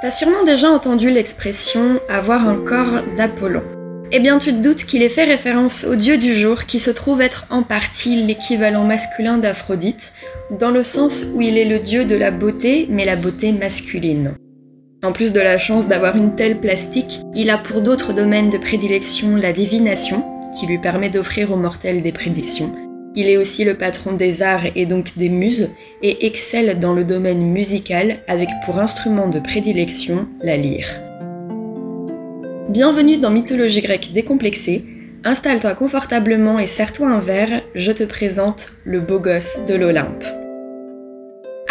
T'as sûrement déjà entendu l'expression avoir un corps d'Apollon. Eh bien, tu te doutes qu'il est fait référence au dieu du jour qui se trouve être en partie l'équivalent masculin d'Aphrodite, dans le sens où il est le dieu de la beauté, mais la beauté masculine. En plus de la chance d'avoir une telle plastique, il a pour d'autres domaines de prédilection la divination, qui lui permet d'offrir aux mortels des prédictions, il est aussi le patron des arts et donc des muses, et excelle dans le domaine musical avec pour instrument de prédilection la lyre. Bienvenue dans Mythologie grecque décomplexée, installe-toi confortablement et serre-toi un verre, je te présente le beau gosse de l'Olympe.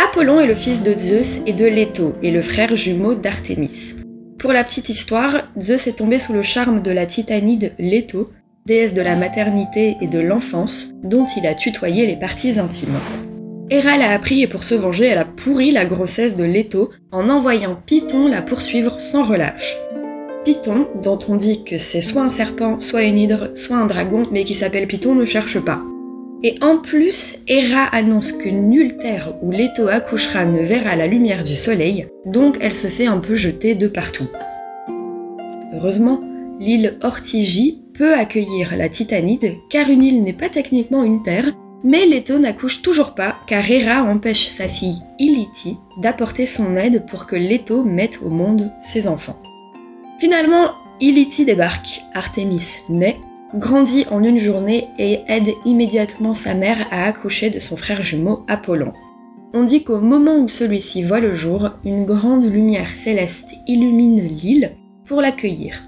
Apollon est le fils de Zeus et de Leto, et le frère jumeau d'Artémis. Pour la petite histoire, Zeus est tombé sous le charme de la titanide Leto, déesse de la maternité et de l'enfance, dont il a tutoyé les parties intimes. Héra l'a appris et pour se venger, elle a pourri la grossesse de Leto en envoyant Python la poursuivre sans relâche. Python, dont on dit que c'est soit un serpent, soit une hydre, soit un dragon, mais qui s'appelle Python, ne cherche pas. Et en plus, Héra annonce que nulle terre où Leto accouchera ne verra la lumière du soleil, donc elle se fait un peu jeter de partout. Heureusement, l'île Ortygie peut accueillir la Titanide, car une île n'est pas techniquement une terre, mais Leto n'accouche toujours pas, car Hera empêche sa fille Iliti d'apporter son aide pour que Leto mette au monde ses enfants. Finalement, Iliti débarque, Artemis naît, grandit en une journée et aide immédiatement sa mère à accoucher de son frère jumeau Apollon. On dit qu'au moment où celui-ci voit le jour, une grande lumière céleste illumine l'île pour l'accueillir.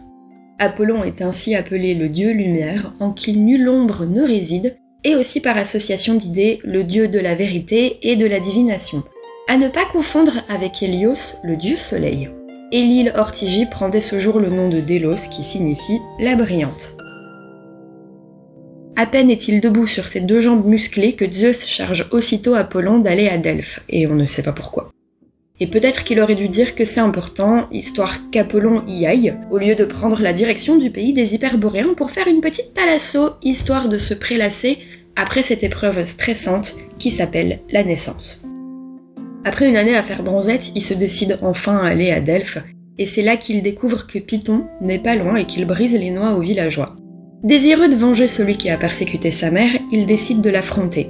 Apollon est ainsi appelé le dieu lumière, en qui nulle ombre ne réside, et aussi par association d'idées le dieu de la vérité et de la divination. À ne pas confondre avec Hélios, le dieu soleil. Et l'île Ortygie prend dès ce jour le nom de Délos qui signifie la brillante. À peine est-il debout sur ses deux jambes musclées que Zeus charge aussitôt Apollon d'aller à Delphes, et on ne sait pas pourquoi. Et peut-être qu'il aurait dû dire que c'est important, histoire qu'Apollon y aille, au lieu de prendre la direction du pays des Hyperboréens pour faire une petite thalasso, histoire de se prélasser après cette épreuve stressante qui s'appelle la naissance. Après une année à faire bronzette, il se décide enfin à aller à Delphes, et c'est là qu'il découvre que Python n'est pas loin et qu'il brise les noix aux villageois. Désireux de venger celui qui a persécuté sa mère, il décide de l'affronter.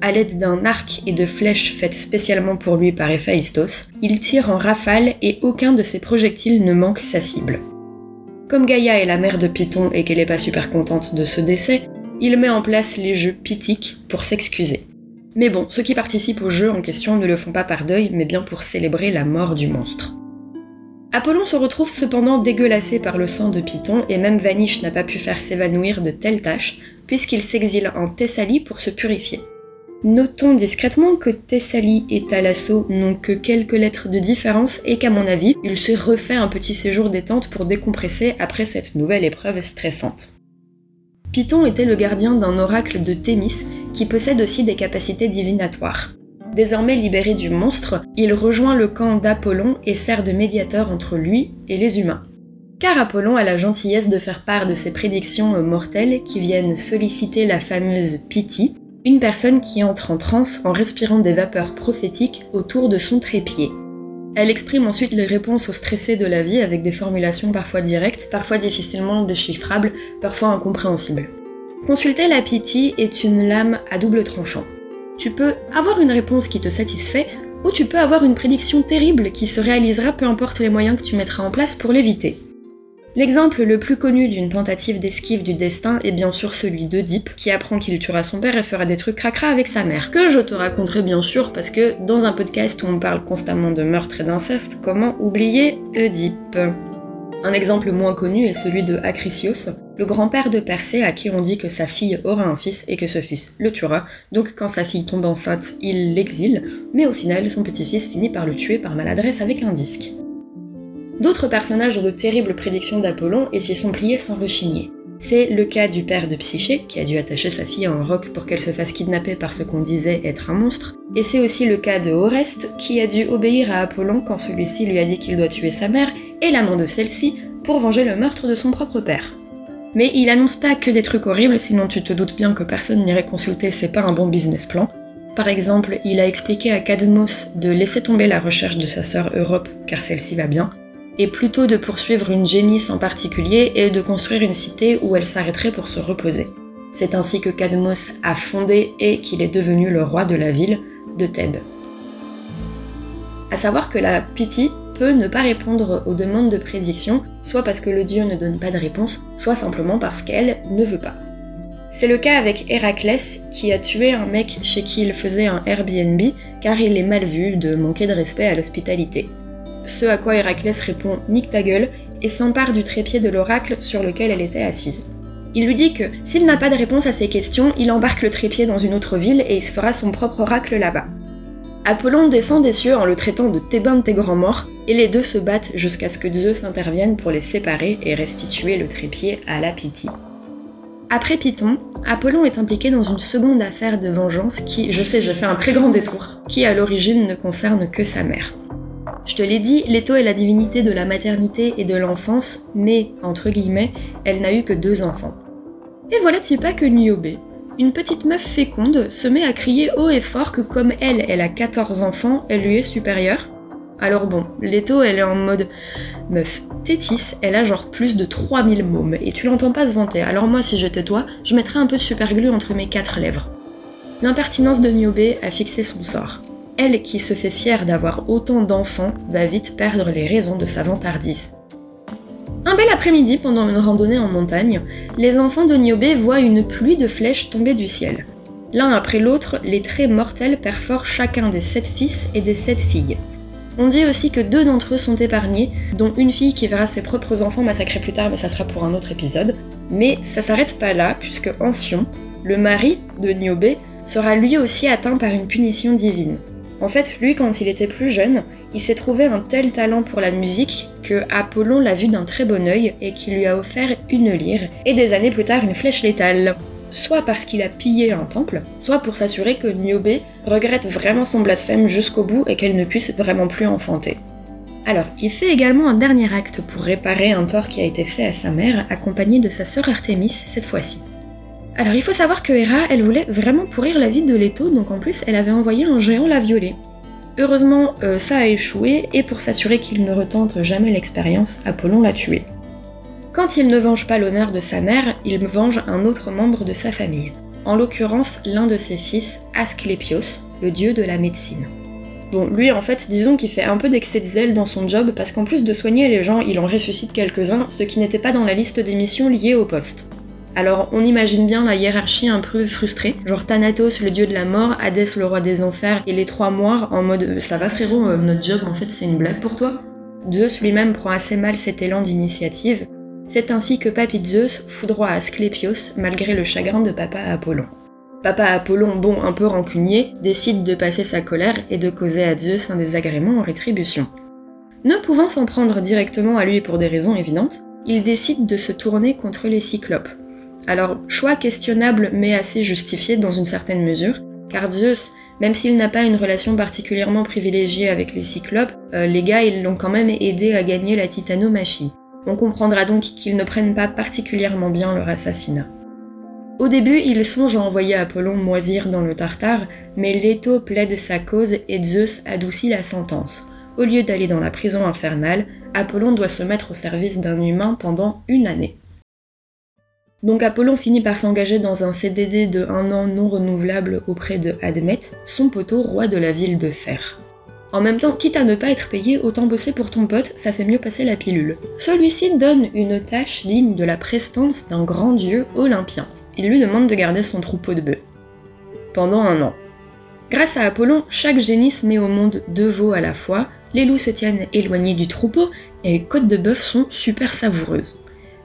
À l'aide d'un arc et de flèches faites spécialement pour lui par Héphaïstos, il tire en rafale et aucun de ses projectiles ne manque sa cible. Comme Gaïa est la mère de Python et qu'elle n'est pas super contente de ce décès, il met en place les jeux pythiques pour s'excuser. Mais bon, ceux qui participent aux jeux en question ne le font pas par deuil, mais bien pour célébrer la mort du monstre. Apollon se retrouve cependant dégueulassé par le sang de Python et même Vanish n'a pas pu faire s'évanouir de telles tâches, puisqu'il s'exile en Thessalie pour se purifier. Notons discrètement que Thessalie et Thalasso n'ont que quelques lettres de différence et qu'à mon avis, il se refait un petit séjour détente pour décompresser après cette nouvelle épreuve stressante. Python était le gardien d'un oracle de Thémis qui possède aussi des capacités divinatoires. Désormais libéré du monstre, il rejoint le camp d'Apollon et sert de médiateur entre lui et les humains. Car Apollon a la gentillesse de faire part de ses prédictions mortelles qui viennent solliciter la fameuse Pythie, une personne qui entre en transe en respirant des vapeurs prophétiques autour de son trépied. Elle exprime ensuite les réponses aux stressés de la vie avec des formulations parfois directes, parfois difficilement déchiffrables, parfois incompréhensibles. Consulter la pitié est une lame à double tranchant. Tu peux avoir une réponse qui te satisfait, ou tu peux avoir une prédiction terrible qui se réalisera peu importe les moyens que tu mettras en place pour l'éviter. L'exemple le plus connu d'une tentative d'esquive du destin est bien sûr celui d'Oedipe, qui apprend qu'il tuera son père et fera des trucs cracra avec sa mère, que je te raconterai bien sûr parce que dans un podcast où on parle constamment de meurtre et d'inceste, comment oublier Oedipe? Un exemple moins connu est celui de Acrisios, le grand-père de Persée à qui on dit que sa fille aura un fils et que ce fils le tuera, donc quand sa fille tombe enceinte, il l'exile, mais au final son petit-fils finit par le tuer par maladresse avec un disque. D'autres personnages ont de terribles prédictions d'Apollon et s'y sont pliés sans rechigner. C'est le cas du père de Psyché, qui a dû attacher sa fille à un roc pour qu'elle se fasse kidnapper par ce qu'on disait être un monstre, et c'est aussi le cas de Oreste, qui a dû obéir à Apollon quand celui-ci lui a dit qu'il doit tuer sa mère et l'amant de celle-ci pour venger le meurtre de son propre père. Mais il annonce pas que des trucs horribles, sinon tu te doutes bien que personne n'irait consulter, c'est pas un bon business plan. Par exemple, il a expliqué à Cadmos de laisser tomber la recherche de sa sœur Europe, car celle-ci va bien, et plutôt de poursuivre une génisse en particulier et de construire une cité où elle s'arrêterait pour se reposer. C'est ainsi que Cadmos a fondé et qu'il est devenu le roi de la ville de Thèbes. À savoir que la Piti peut ne pas répondre aux demandes de prédiction, soit parce que le dieu ne donne pas de réponse, soit simplement parce qu'elle ne veut pas. C'est le cas avec Héraclès qui a tué un mec chez qui il faisait un Airbnb car il est mal vu de manquer de respect à l'hospitalité. Ce à quoi Héraclès répond Nique ta gueule et s'empare du trépied de l'oracle sur lequel elle était assise. Il lui dit que s'il n'a pas de réponse à ses questions, il embarque le trépied dans une autre ville et il se fera son propre oracle là-bas. Apollon descend des cieux en le traitant de Thébain de tes grands morts, et les deux se battent jusqu'à ce que Zeus intervienne pour les séparer et restituer le trépied à la Pythie. Après Python, Apollon est impliqué dans une seconde affaire de vengeance qui, je sais, je fais un très grand détour, qui à l'origine ne concerne que sa mère. Je te l'ai dit, Leto est la divinité de la maternité et de l'enfance, mais, entre guillemets, elle n'a eu que deux enfants. Et voilà pas que Niobe, une petite meuf féconde, se met à crier haut et fort que comme elle, elle a 14 enfants, elle lui est supérieure? Alors bon, Leto, elle est en mode meuf. Tétis, elle a genre plus de 3000 mômes, et tu l'entends pas se vanter. Alors moi, si j'étais toi, je mettrais un peu de superglue entre mes quatre lèvres. L'impertinence de Niobe a fixé son sort elle qui se fait fière d'avoir autant d'enfants va vite perdre les raisons de sa vantardise. Un bel après-midi, pendant une randonnée en montagne, les enfants de Niobe voient une pluie de flèches tomber du ciel. L'un après l'autre, les traits mortels perforent chacun des sept fils et des sept filles. On dit aussi que deux d'entre eux sont épargnés, dont une fille qui verra ses propres enfants massacrés plus tard, mais ça sera pour un autre épisode. Mais ça s'arrête pas là, puisque Amphion, le mari de Niobe, sera lui aussi atteint par une punition divine. En fait, lui, quand il était plus jeune, il s'est trouvé un tel talent pour la musique que Apollon l'a vu d'un très bon œil et qui lui a offert une lyre et des années plus tard une flèche létale. Soit parce qu'il a pillé un temple, soit pour s'assurer que Niobe regrette vraiment son blasphème jusqu'au bout et qu'elle ne puisse vraiment plus enfanter. Alors, il fait également un dernier acte pour réparer un tort qui a été fait à sa mère, accompagné de sa sœur Artémis cette fois-ci. Alors il faut savoir que Hera, elle voulait vraiment pourrir la vie de Leto, donc en plus elle avait envoyé un géant la violer. Heureusement, euh, ça a échoué, et pour s'assurer qu'il ne retente jamais l'expérience, Apollon l'a tué. Quand il ne venge pas l'honneur de sa mère, il venge un autre membre de sa famille, en l'occurrence l'un de ses fils, Asclépios, le dieu de la médecine. Bon, lui en fait, disons qu'il fait un peu d'excès de zèle dans son job parce qu'en plus de soigner les gens, il en ressuscite quelques-uns, ce qui n'était pas dans la liste des missions liées au poste. Alors on imagine bien la hiérarchie un peu frustrée, genre Thanatos le dieu de la mort, Hadès le roi des enfers et les trois moires en mode ça va frérot, euh, notre job en fait c'est une blague pour toi. Zeus lui-même prend assez mal cet élan d'initiative. C'est ainsi que Papy Zeus foudroie Asclépios malgré le chagrin de papa Apollon. Papa Apollon, bon un peu rancunier, décide de passer sa colère et de causer à Zeus un désagrément en rétribution. Ne pouvant s'en prendre directement à lui pour des raisons évidentes, il décide de se tourner contre les Cyclopes, alors, choix questionnable mais assez justifié dans une certaine mesure, car Zeus, même s'il n'a pas une relation particulièrement privilégiée avec les Cyclopes, euh, les gars ils l'ont quand même aidé à gagner la titanomachie. On comprendra donc qu'ils ne prennent pas particulièrement bien leur assassinat. Au début, ils songent à envoyer Apollon moisir dans le Tartare, mais Leto plaide sa cause et Zeus adoucit la sentence. Au lieu d'aller dans la prison infernale, Apollon doit se mettre au service d'un humain pendant une année. Donc Apollon finit par s'engager dans un CDD de un an non renouvelable auprès de Admet, son poteau roi de la ville de Fer. En même temps, quitte à ne pas être payé, autant bosser pour ton pote, ça fait mieux passer la pilule. Celui-ci donne une tâche digne de la prestance d'un grand dieu olympien. Il lui demande de garder son troupeau de bœufs. Pendant un an. Grâce à Apollon, chaque génisse met au monde deux veaux à la fois, les loups se tiennent éloignés du troupeau et les côtes de bœuf sont super savoureuses.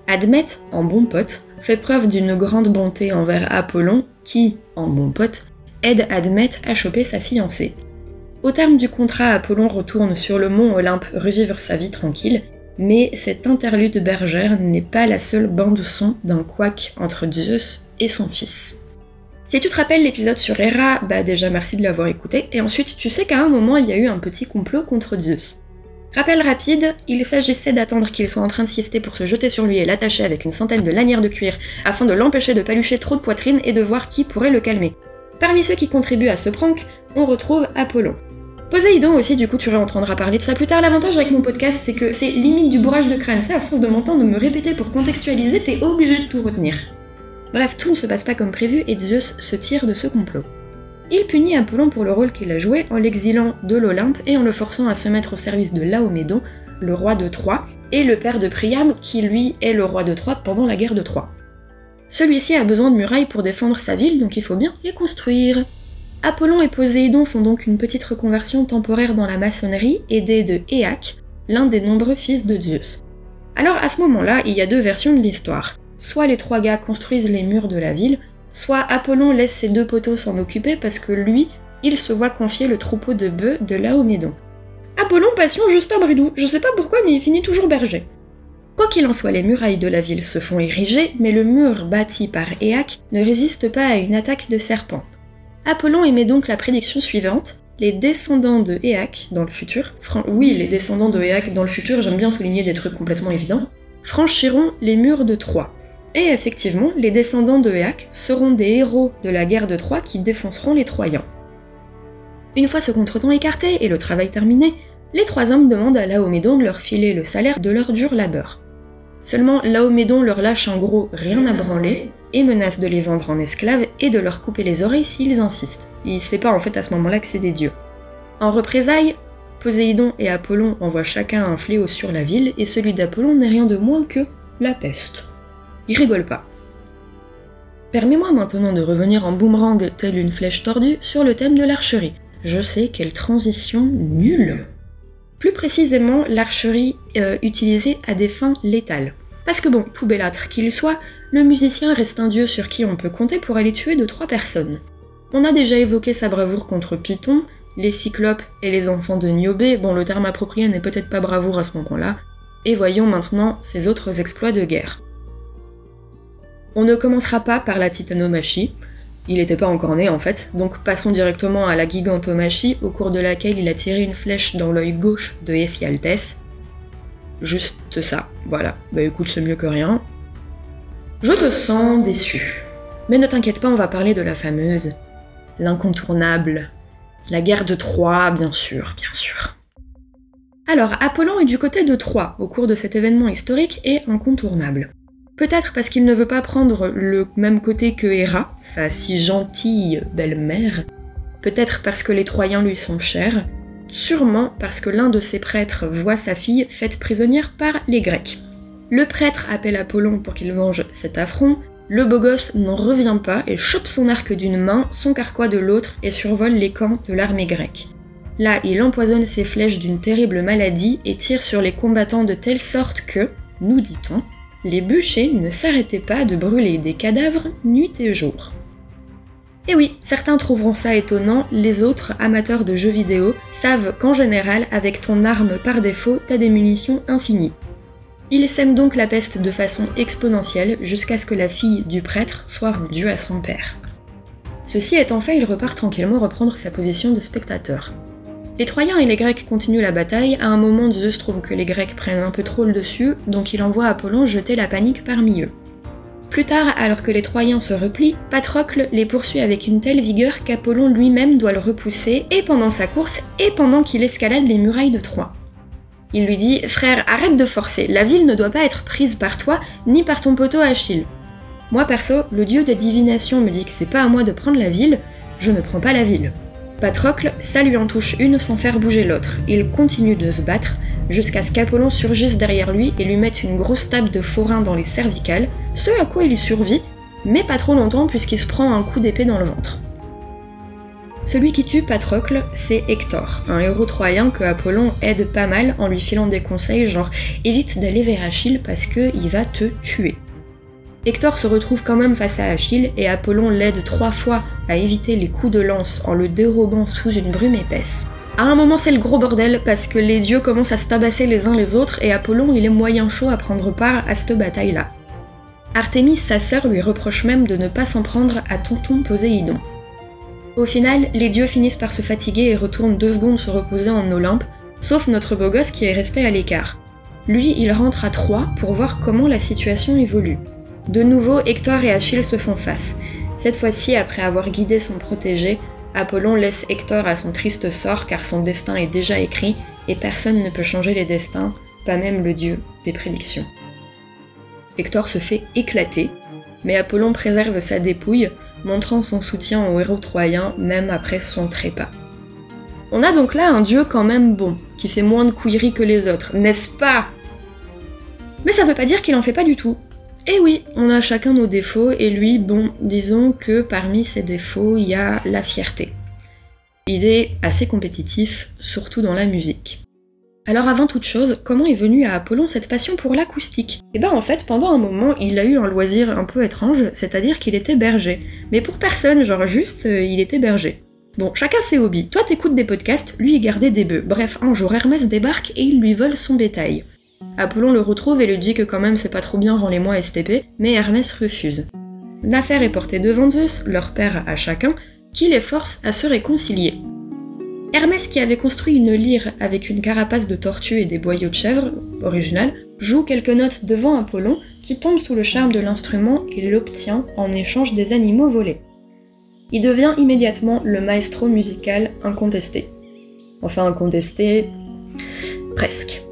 Admet, en bon pote, fait preuve d'une grande bonté envers Apollon, qui, en bon pote, aide Admet à choper sa fiancée. Au terme du contrat, Apollon retourne sur le mont Olympe revivre sa vie tranquille, mais cette interlude bergère n'est pas la seule bande-son d'un couac entre Zeus et son fils. Si tu te rappelles l'épisode sur Hera, bah déjà merci de l'avoir écouté, et ensuite tu sais qu'à un moment il y a eu un petit complot contre Zeus. Rappel rapide, il s'agissait d'attendre qu'il soit en train de siester pour se jeter sur lui et l'attacher avec une centaine de lanières de cuir afin de l'empêcher de palucher trop de poitrine et de voir qui pourrait le calmer. Parmi ceux qui contribuent à ce prank, on retrouve Apollon. Poséidon aussi, du coup tu réentendras parler de ça plus tard. L'avantage avec mon podcast, c'est que c'est limite du bourrage de crâne. C'est à force de m'entendre me répéter pour contextualiser, t'es obligé de tout retenir. Bref, tout ne se passe pas comme prévu et Zeus se tire de ce complot. Il punit Apollon pour le rôle qu'il a joué en l'exilant de l'Olympe et en le forçant à se mettre au service de Laomédon, le roi de Troie, et le père de Priam, qui lui est le roi de Troie pendant la guerre de Troie. Celui-ci a besoin de murailles pour défendre sa ville, donc il faut bien les construire. Apollon et Poséidon font donc une petite reconversion temporaire dans la maçonnerie, aidés de Éaque, l'un des nombreux fils de Zeus. Alors à ce moment-là, il y a deux versions de l'histoire. Soit les trois gars construisent les murs de la ville, soit Apollon laisse ses deux poteaux s'en occuper parce que lui, il se voit confier le troupeau de bœufs de Laomédon. Apollon passion Justin Bridou, je sais pas pourquoi mais il finit toujours berger. Quoi qu'il en soit, les murailles de la ville se font ériger, mais le mur bâti par Éaque ne résiste pas à une attaque de serpents. Apollon émet donc la prédiction suivante les descendants de Éaque dans le futur, oui, les descendants de Éaque dans le futur, j'aime bien souligner des trucs complètement évidents, franchiront les murs de Troie. Et effectivement, les descendants de Éaque seront des héros de la guerre de Troie qui défonceront les Troyens. Une fois ce contretemps écarté et le travail terminé, les trois hommes demandent à Laomédon de leur filer le salaire de leur dur labeur. Seulement, Laomédon leur lâche en gros rien à branler et menace de les vendre en esclaves et de leur couper les oreilles s'ils insistent. Il sait pas en fait à ce moment-là que c'est des dieux. En représailles, Poséidon et Apollon envoient chacun un fléau sur la ville et celui d'Apollon n'est rien de moins que la peste. Il rigole pas. Permets-moi maintenant de revenir en boomerang telle une flèche tordue sur le thème de l'archerie. Je sais quelle transition nulle. Plus précisément, l'archerie euh, utilisée à des fins létales. Parce que bon, tout bellâtre qu'il soit, le musicien reste un dieu sur qui on peut compter pour aller tuer de trois personnes. On a déjà évoqué sa bravoure contre Python, les cyclopes et les enfants de Niobé, bon le terme approprié n'est peut-être pas bravoure à ce moment-là, et voyons maintenant ses autres exploits de guerre. On ne commencera pas par la titanomachie, il n'était pas encore né en fait, donc passons directement à la gigantomachie, au cours de laquelle il a tiré une flèche dans l'œil gauche de Ephialtes. Juste ça, voilà. Bah écoute, c'est mieux que rien. Je te sens déçu. Mais ne t'inquiète pas, on va parler de la fameuse, l'incontournable, la guerre de Troie, bien sûr, bien sûr. Alors, Apollon est du côté de Troie au cours de cet événement historique et incontournable. Peut-être parce qu'il ne veut pas prendre le même côté que Héra, sa si gentille belle-mère. Peut-être parce que les Troyens lui sont chers. Sûrement parce que l'un de ses prêtres voit sa fille faite prisonnière par les Grecs. Le prêtre appelle Apollon pour qu'il venge cet affront. Le beau gosse n'en revient pas et chope son arc d'une main, son carquois de l'autre et survole les camps de l'armée grecque. Là, il empoisonne ses flèches d'une terrible maladie et tire sur les combattants de telle sorte que, nous dit-on, les bûchers ne s'arrêtaient pas de brûler des cadavres nuit et jour. Et oui, certains trouveront ça étonnant, les autres, amateurs de jeux vidéo, savent qu'en général, avec ton arme par défaut, t'as des munitions infinies. Il sème donc la peste de façon exponentielle jusqu'à ce que la fille du prêtre soit rendue à son père. Ceci étant fait, il repart tranquillement reprendre sa position de spectateur. Les Troyens et les Grecs continuent la bataille, à un moment Zeus trouve que les Grecs prennent un peu trop le dessus, donc il envoie Apollon jeter la panique parmi eux. Plus tard, alors que les Troyens se replient, Patrocle les poursuit avec une telle vigueur qu'Apollon lui-même doit le repousser, et pendant sa course, et pendant qu'il escalade les murailles de Troie. Il lui dit Frère, arrête de forcer, la ville ne doit pas être prise par toi, ni par ton poteau Achille. Moi perso, le dieu des divinations me dit que c'est pas à moi de prendre la ville, je ne prends pas la ville. Patrocle, ça lui en touche une sans faire bouger l'autre. Il continue de se battre jusqu'à ce qu'Apollon surgisse derrière lui et lui mette une grosse table de forain dans les cervicales, ce à quoi il survit, mais pas trop longtemps puisqu'il se prend un coup d'épée dans le ventre. Celui qui tue Patrocle, c'est Hector, un héros troyen que Apollon aide pas mal en lui filant des conseils genre évite d'aller vers Achille parce qu'il va te tuer. Hector se retrouve quand même face à Achille et Apollon l'aide trois fois à éviter les coups de lance en le dérobant sous une brume épaisse. À un moment c'est le gros bordel parce que les dieux commencent à se tabasser les uns les autres et Apollon il est moyen chaud à prendre part à cette bataille là. Artémis, sa sœur, lui reproche même de ne pas s'en prendre à tonton Poséidon. Au final, les dieux finissent par se fatiguer et retournent deux secondes se reposer en Olympe, sauf notre beau gosse qui est resté à l'écart. Lui, il rentre à Troie pour voir comment la situation évolue. De nouveau, Hector et Achille se font face. Cette fois-ci, après avoir guidé son protégé, Apollon laisse Hector à son triste sort car son destin est déjà écrit et personne ne peut changer les destins, pas même le dieu des prédictions. Hector se fait éclater, mais Apollon préserve sa dépouille, montrant son soutien au héros troyen même après son trépas. On a donc là un dieu quand même bon, qui fait moins de couilleries que les autres, n'est-ce pas? Mais ça veut pas dire qu'il en fait pas du tout. Eh oui, on a chacun nos défauts, et lui, bon, disons que parmi ses défauts, il y a la fierté. Il est assez compétitif, surtout dans la musique. Alors avant toute chose, comment est venue à Apollon cette passion pour l'acoustique? Eh ben en fait, pendant un moment, il a eu un loisir un peu étrange, c'est-à-dire qu'il était berger. Mais pour personne, genre juste, euh, il était berger. Bon, chacun ses hobbies. Toi t'écoutes des podcasts, lui il gardait des bœufs. Bref, un jour Hermès débarque et il lui vole son bétail. Apollon le retrouve et lui dit que quand même c'est pas trop bien, rends-les-moi STP, mais Hermès refuse. L'affaire est portée devant Zeus, leur père à chacun, qui les force à se réconcilier. Hermès, qui avait construit une lyre avec une carapace de tortue et des boyaux de chèvre, original, joue quelques notes devant Apollon, qui tombe sous le charme de l'instrument et l'obtient en échange des animaux volés. Il devient immédiatement le maestro musical incontesté. Enfin incontesté, presque.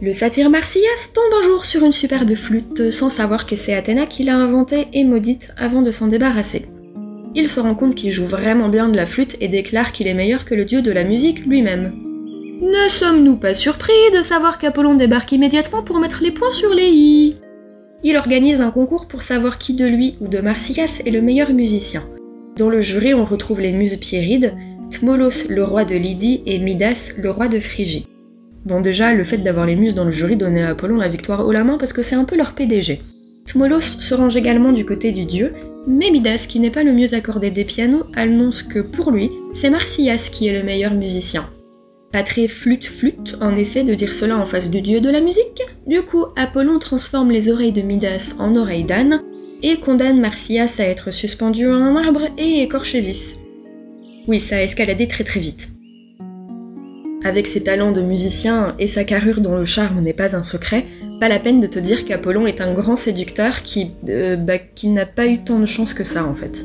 Le satyre Marsyas tombe un jour sur une superbe flûte sans savoir que c'est Athéna qui l'a inventée et maudite avant de s'en débarrasser. Il se rend compte qu'il joue vraiment bien de la flûte et déclare qu'il est meilleur que le dieu de la musique lui-même. Ne sommes-nous pas surpris de savoir qu'Apollon débarque immédiatement pour mettre les points sur les i? Il organise un concours pour savoir qui de lui ou de Marsyas est le meilleur musicien. Dans le jury, on retrouve les muses Pierides, Tmolos le roi de Lydie et Midas le roi de Phrygie. Bon déjà, le fait d'avoir les muses dans le jury donnait à Apollon la victoire haut la main parce que c'est un peu leur PDG. Tmolos se range également du côté du dieu, mais Midas, qui n'est pas le mieux accordé des pianos, annonce que pour lui, c'est Marsyas qui est le meilleur musicien. Pas très flûte-flûte, en effet, de dire cela en face du dieu de la musique. Du coup, Apollon transforme les oreilles de Midas en oreilles d'âne et condamne Marsyas à être suspendu à un arbre et écorché vif. Oui, ça a escaladé très très vite. Avec ses talents de musicien et sa carrure dont le charme n'est pas un secret, pas la peine de te dire qu'Apollon est un grand séducteur qui, euh, bah, qui n'a pas eu tant de chance que ça en fait.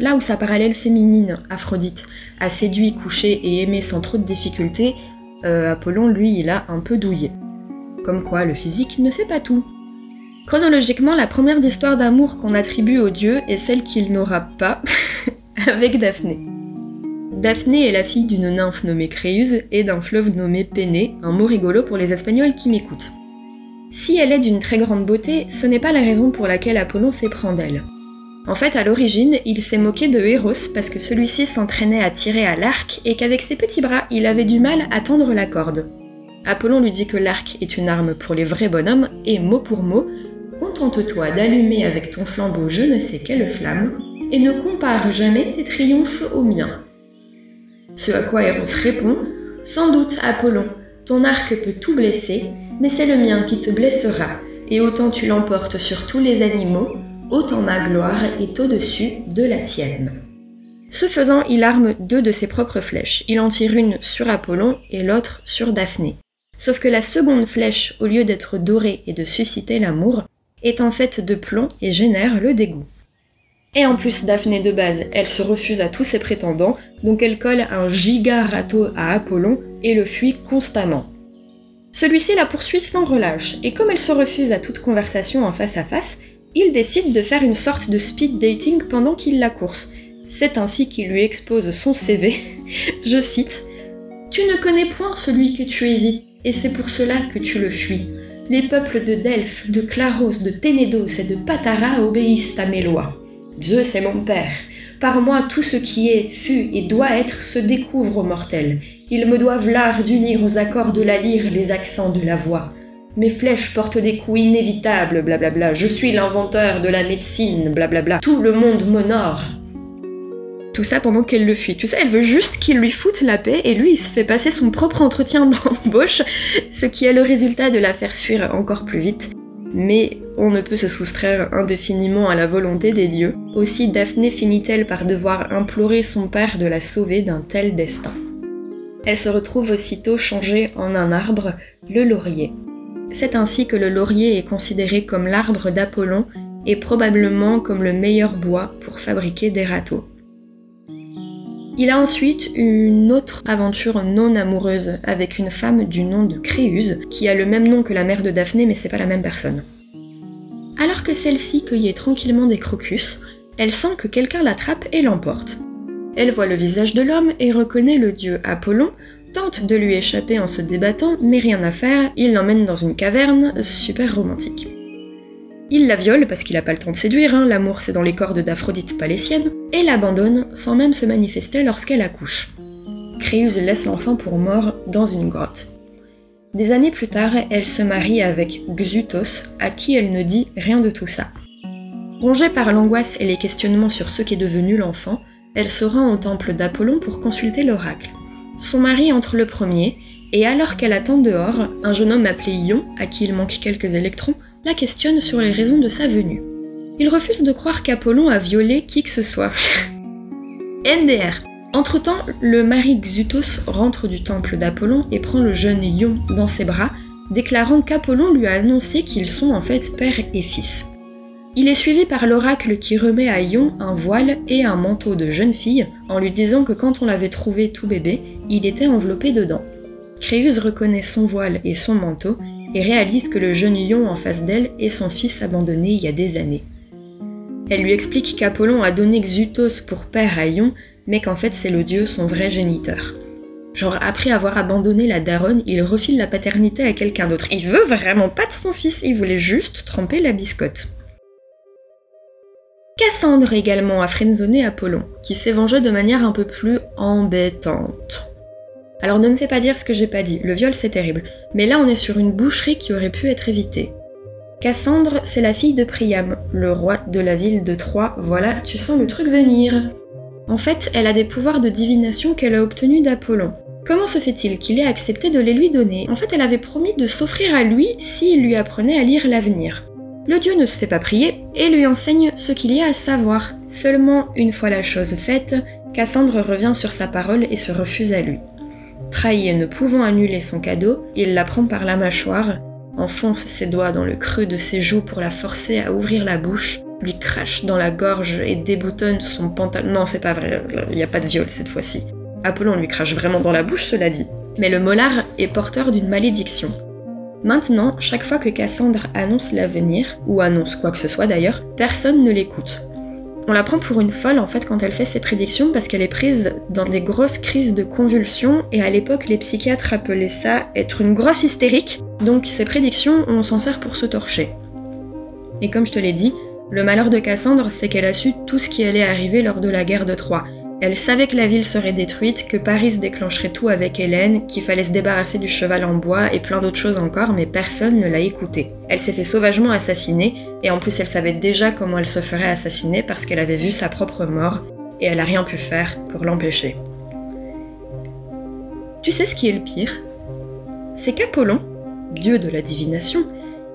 Là où sa parallèle féminine, Aphrodite, a séduit, couché et aimé sans trop de difficultés, euh, Apollon, lui, il a un peu douillé. Comme quoi, le physique ne fait pas tout. Chronologiquement, la première histoire d'amour qu'on attribue au dieu est celle qu'il n'aura pas avec Daphné. Daphné est la fille d'une nymphe nommée Créuse et d'un fleuve nommé Péné, un mot rigolo pour les Espagnols qui m'écoutent. Si elle est d'une très grande beauté, ce n'est pas la raison pour laquelle Apollon s'éprend d'elle. En fait, à l'origine, il s'est moqué de Héros parce que celui-ci s'entraînait à tirer à l'arc et qu'avec ses petits bras, il avait du mal à tendre la corde. Apollon lui dit que l'arc est une arme pour les vrais bonhommes et mot pour mot, contente-toi d'allumer avec ton flambeau je ne sais quelle flamme et ne compare jamais tes triomphes aux miens. Ce à quoi Eros répond Sans doute, Apollon, ton arc peut tout blesser, mais c'est le mien qui te blessera, et autant tu l'emportes sur tous les animaux, autant ma gloire est au-dessus de la tienne. Ce faisant, il arme deux de ses propres flèches. Il en tire une sur Apollon et l'autre sur Daphné. Sauf que la seconde flèche, au lieu d'être dorée et de susciter l'amour, est en fait de plomb et génère le dégoût. Et en plus, Daphné de base, elle se refuse à tous ses prétendants, donc elle colle un giga râteau à Apollon et le fuit constamment. Celui-ci la poursuit sans relâche, et comme elle se refuse à toute conversation en face à face, il décide de faire une sorte de speed dating pendant qu'il la course. C'est ainsi qu'il lui expose son CV. Je cite Tu ne connais point celui que tu évites, et c'est pour cela que tu le fuis. Les peuples de Delphes, de Claros, de Ténédos et de Patara obéissent à mes lois. Dieu, c'est mon Père. Par moi, tout ce qui est, fut et doit être se découvre aux mortels. Ils me doivent l'art d'unir aux accords de la lyre les accents de la voix. Mes flèches portent des coups inévitables, blablabla. Je suis l'inventeur de la médecine, blablabla. Tout le monde m'honore. Tout ça pendant qu'elle le fuit. Tu sais, elle veut juste qu'il lui foute la paix et lui, il se fait passer son propre entretien d'embauche, ce qui est le résultat de la faire fuir encore plus vite mais on ne peut se soustraire indéfiniment à la volonté des dieux. Aussi Daphné finit-elle par devoir implorer son père de la sauver d'un tel destin. Elle se retrouve aussitôt changée en un arbre, le laurier. C'est ainsi que le laurier est considéré comme l'arbre d'Apollon et probablement comme le meilleur bois pour fabriquer des râteaux. Il a ensuite une autre aventure non amoureuse avec une femme du nom de Créuse, qui a le même nom que la mère de Daphné, mais c'est pas la même personne. Alors que celle-ci cueillait tranquillement des crocus, elle sent que quelqu'un l'attrape et l'emporte. Elle voit le visage de l'homme et reconnaît le dieu Apollon, tente de lui échapper en se débattant, mais rien à faire, il l'emmène dans une caverne, super romantique. Il la viole parce qu'il n'a pas le temps de séduire, hein, l'amour c'est dans les cordes d'Aphrodite palétienne, et l'abandonne sans même se manifester lorsqu'elle accouche. Créuse laisse l'enfant pour mort dans une grotte. Des années plus tard, elle se marie avec Xutos, à qui elle ne dit rien de tout ça. Rongée par l'angoisse et les questionnements sur ce qu'est devenu l'enfant, elle se rend au temple d'Apollon pour consulter l'oracle. Son mari entre le premier, et alors qu'elle attend dehors, un jeune homme appelé Ion, à qui il manque quelques électrons, la questionne sur les raisons de sa venue. Il refuse de croire qu'Apollon a violé qui que ce soit. NDR. Entre-temps, le mari Xutos rentre du temple d'Apollon et prend le jeune Ion dans ses bras, déclarant qu'Apollon lui a annoncé qu'ils sont en fait père et fils. Il est suivi par l'oracle qui remet à Ion un voile et un manteau de jeune fille en lui disant que quand on l'avait trouvé tout bébé, il était enveloppé dedans. Créuse reconnaît son voile et son manteau et réalise que le jeune Ion en face d'elle est son fils abandonné il y a des années. Elle lui explique qu'Apollon a donné Xutos pour père à Ion, mais qu'en fait c'est le dieu son vrai géniteur. Genre après avoir abandonné la daronne, il refile la paternité à quelqu'un d'autre. Il veut vraiment pas de son fils, il voulait juste tremper la biscotte. Cassandre également a frenzoné Apollon, qui s'est vengé de manière un peu plus embêtante. Alors ne me fais pas dire ce que j'ai pas dit, le viol c'est terrible, mais là on est sur une boucherie qui aurait pu être évitée. Cassandre, c'est la fille de Priam, le roi de la ville de Troie, voilà, tu sens le truc venir. En fait, elle a des pouvoirs de divination qu'elle a obtenus d'Apollon. Comment se fait-il qu'il ait accepté de les lui donner? En fait, elle avait promis de s'offrir à lui s'il lui apprenait à lire l'avenir. Le dieu ne se fait pas prier et lui enseigne ce qu'il y a à savoir. Seulement, une fois la chose faite, Cassandre revient sur sa parole et se refuse à lui. Trahi et ne pouvant annuler son cadeau, il la prend par la mâchoire, enfonce ses doigts dans le creux de ses joues pour la forcer à ouvrir la bouche, lui crache dans la gorge et déboutonne son pantalon. Non, c'est pas vrai, il n'y a pas de viol cette fois-ci. Apollon lui crache vraiment dans la bouche, cela dit. Mais le molar est porteur d'une malédiction. Maintenant, chaque fois que Cassandre annonce l'avenir, ou annonce quoi que ce soit d'ailleurs, personne ne l'écoute. On la prend pour une folle en fait quand elle fait ses prédictions parce qu'elle est prise dans des grosses crises de convulsions et à l'époque les psychiatres appelaient ça être une grosse hystérique, donc ses prédictions on s'en sert pour se torcher. Et comme je te l'ai dit, le malheur de Cassandre c'est qu'elle a su tout ce qui allait arriver lors de la guerre de Troie, elle savait que la ville serait détruite, que Paris déclencherait tout avec Hélène, qu'il fallait se débarrasser du cheval en bois et plein d'autres choses encore, mais personne ne l'a écoutée. Elle s'est fait sauvagement assassiner, et en plus elle savait déjà comment elle se ferait assassiner parce qu'elle avait vu sa propre mort, et elle a rien pu faire pour l'empêcher. Tu sais ce qui est le pire? C'est qu'Apollon, dieu de la divination,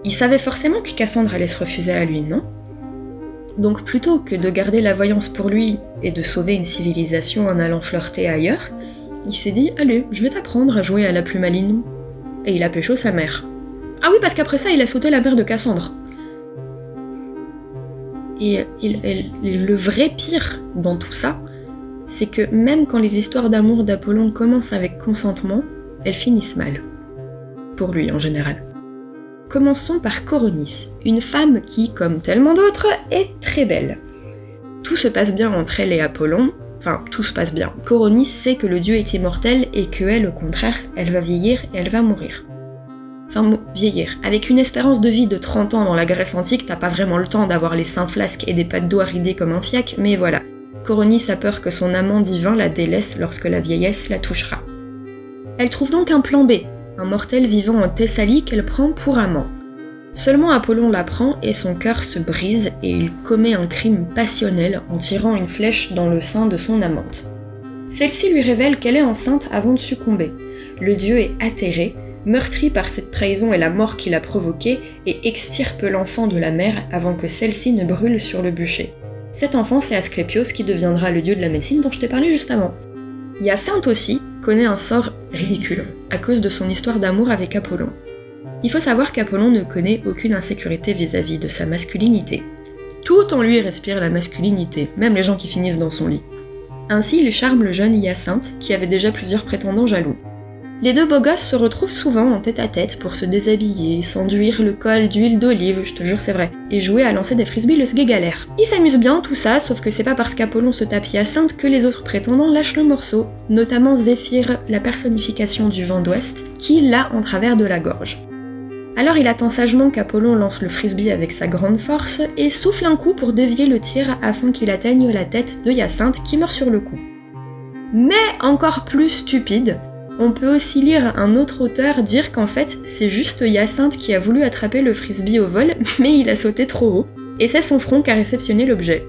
il savait forcément que Cassandre allait se refuser à lui, non? Donc plutôt que de garder la voyance pour lui et de sauver une civilisation en allant flirter ailleurs, il s'est dit Allez, je vais t'apprendre à jouer à la plus maline. Et il a pécho sa mère. Ah oui, parce qu'après ça, il a sauté la mère de Cassandre. Et, le vrai pire dans tout ça, c'est que même quand les histoires d'amour d'Apollon commencent avec consentement, elles finissent mal. Pour lui en général. Commençons par Coronis, une femme qui, comme tellement d'autres, est très belle. Tout se passe bien entre elle et Apollon, enfin tout se passe bien. Coronis sait que le dieu est immortel et que elle, au contraire, elle va vieillir et elle va mourir. Enfin, vieillir. Avec une espérance de vie de 30 ans dans la Grèce antique, t'as pas vraiment le temps d'avoir les seins flasques et des pattes d'eau ridées comme un fiac, mais voilà. Coronis a peur que son amant divin la délaisse lorsque la vieillesse la touchera. Elle trouve donc un plan B, un mortel vivant en Thessalie qu'elle prend pour amant. Seulement Apollon l'apprend et son cœur se brise et il commet un crime passionnel en tirant une flèche dans le sein de son amante. Celle-ci lui révèle qu'elle est enceinte avant de succomber. Le dieu est atterré, meurtri par cette trahison et la mort qu'il a provoquée, et extirpe l'enfant de la mère avant que celle-ci ne brûle sur le bûcher. Cet enfant, c'est Asclépios qui deviendra le dieu de la médecine dont je t'ai parlé juste avant. Hyacinthe aussi connaît un sort ridicule, à cause de son histoire d'amour avec Apollon. Il faut savoir qu'Apollon ne connaît aucune insécurité vis-à-vis de sa masculinité. tout en lui respire la masculinité, même les gens qui finissent dans son lit. Ainsi, il charme le jeune Hyacinthe, qui avait déjà plusieurs prétendants jaloux. Les deux beaux gosses se retrouvent souvent en tête à tête pour se déshabiller, s'enduire le col d'huile d'olive, je te jure c'est vrai, et jouer à lancer des frisbees le sguégalère. Ils s'amusent bien tout ça, sauf que c'est pas parce qu'Apollon se tape Hyacinthe que les autres prétendants lâchent le morceau, notamment Zéphyr, la personnification du vent d'ouest, qui l'a en travers de la gorge. Alors il attend sagement qu'Apollon lance le frisbee avec sa grande force et souffle un coup pour dévier le tir afin qu'il atteigne la tête de Hyacinthe qui meurt sur le coup. Mais encore plus stupide, on peut aussi lire un autre auteur dire qu'en fait c'est juste Hyacinthe qui a voulu attraper le frisbee au vol, mais il a sauté trop haut, et c'est son front qui a réceptionné l'objet.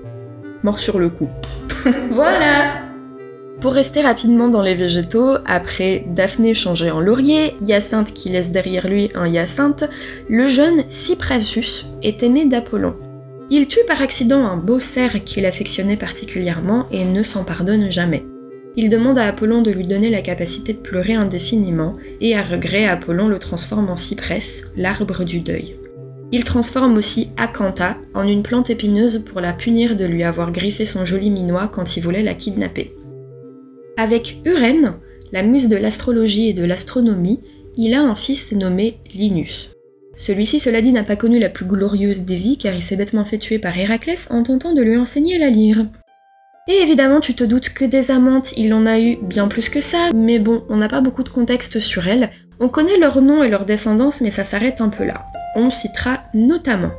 Mort sur le coup. voilà pour rester rapidement dans les végétaux, après Daphné changée en laurier, Hyacinthe qui laisse derrière lui un Hyacinthe, le jeune Cyprasus est aimé d'Apollon. Il tue par accident un beau cerf qu'il affectionnait particulièrement et ne s'en pardonne jamais. Il demande à Apollon de lui donner la capacité de pleurer indéfiniment, et à regret, Apollon le transforme en cyprès, l'arbre du deuil. Il transforme aussi Acantha en une plante épineuse pour la punir de lui avoir griffé son joli minois quand il voulait la kidnapper. Avec Urène, la muse de l'astrologie et de l'astronomie, il a un fils nommé Linus. Celui-ci, cela dit, n'a pas connu la plus glorieuse des vies car il s'est bêtement fait tuer par Héraclès en tentant de lui enseigner la lyre. Et évidemment, tu te doutes que des amantes, il en a eu bien plus que ça, mais bon, on n'a pas beaucoup de contexte sur elles. On connaît leur nom et leur descendance, mais ça s'arrête un peu là. On citera notamment.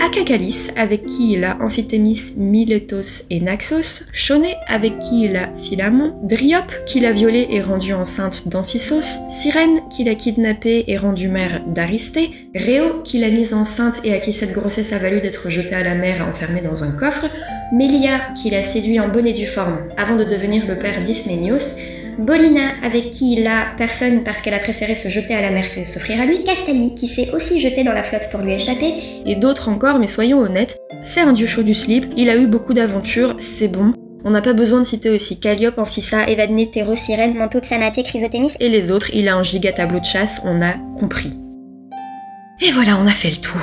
Acacalis, avec qui il a Amphithémis, Miletos et Naxos, Choné, avec qui il a Philamon, Dryope, qui l'a violée et rendue enceinte d'Amphissos, Sirène, qui l'a kidnappée et rendue mère d'Aristée, Réo, qui l'a mise enceinte et à qui cette grossesse a valu d'être jetée à la mer enfermée dans un coffre, Mélia, qui l'a séduit en bonne et due forme avant de devenir le père d'Isménios, Bolina, avec qui il a personne parce qu'elle a préféré se jeter à la mer que s'offrir à lui, Castali, qui s'est aussi jeté dans la flotte pour lui échapper, et d'autres encore, mais soyons honnêtes, c'est un dieu chaud du slip, il a eu beaucoup d'aventures, c'est bon. On n'a pas besoin de citer aussi Calliope, Amphissa, Evadne, Théro, Sirène, Manto, Psanaté, Chrysothémis, et les autres, il a un giga tableau de chasse, on a compris. Et voilà, on a fait le tour.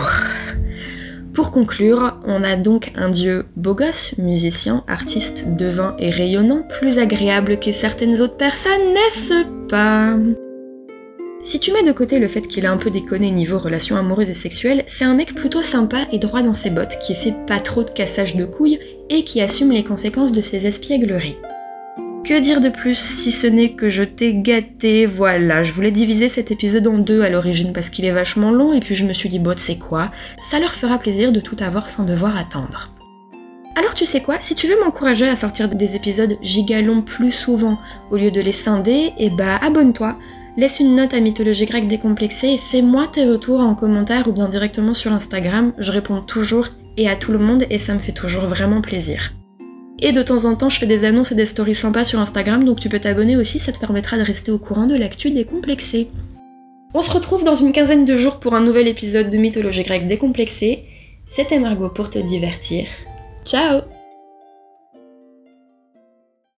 Pour conclure, on a donc un dieu beau gosse, musicien, artiste, devin et rayonnant, plus agréable que certaines autres personnes, n'est-ce pas? Si tu mets de côté le fait qu'il a un peu déconné niveau relations amoureuses et sexuelles, c'est un mec plutôt sympa et droit dans ses bottes, qui fait pas trop de cassage de couilles et qui assume les conséquences de ses espiègleries. Que dire de plus si ce n'est que je t'ai gâté, voilà, je voulais diviser cet épisode en deux à l'origine parce qu'il est vachement long et puis je me suis dit, bon, c'est quoi? Ça leur fera plaisir de tout avoir sans devoir attendre. Alors tu sais quoi, si tu veux m'encourager à sortir des épisodes gigalons plus souvent au lieu de les scinder, et eh bah abonne-toi, laisse une note à Mythologie grecque décomplexée et fais-moi tes retours en commentaire ou bien directement sur Instagram, je réponds toujours et à tout le monde et ça me fait toujours vraiment plaisir. Et de temps en temps, je fais des annonces et des stories sympas sur Instagram, donc tu peux t'abonner aussi, ça te permettra de rester au courant de l'actu décomplexée. On se retrouve dans une quinzaine de jours pour un nouvel épisode de Mythologie grecque décomplexée. C'était Margot pour te divertir. Ciao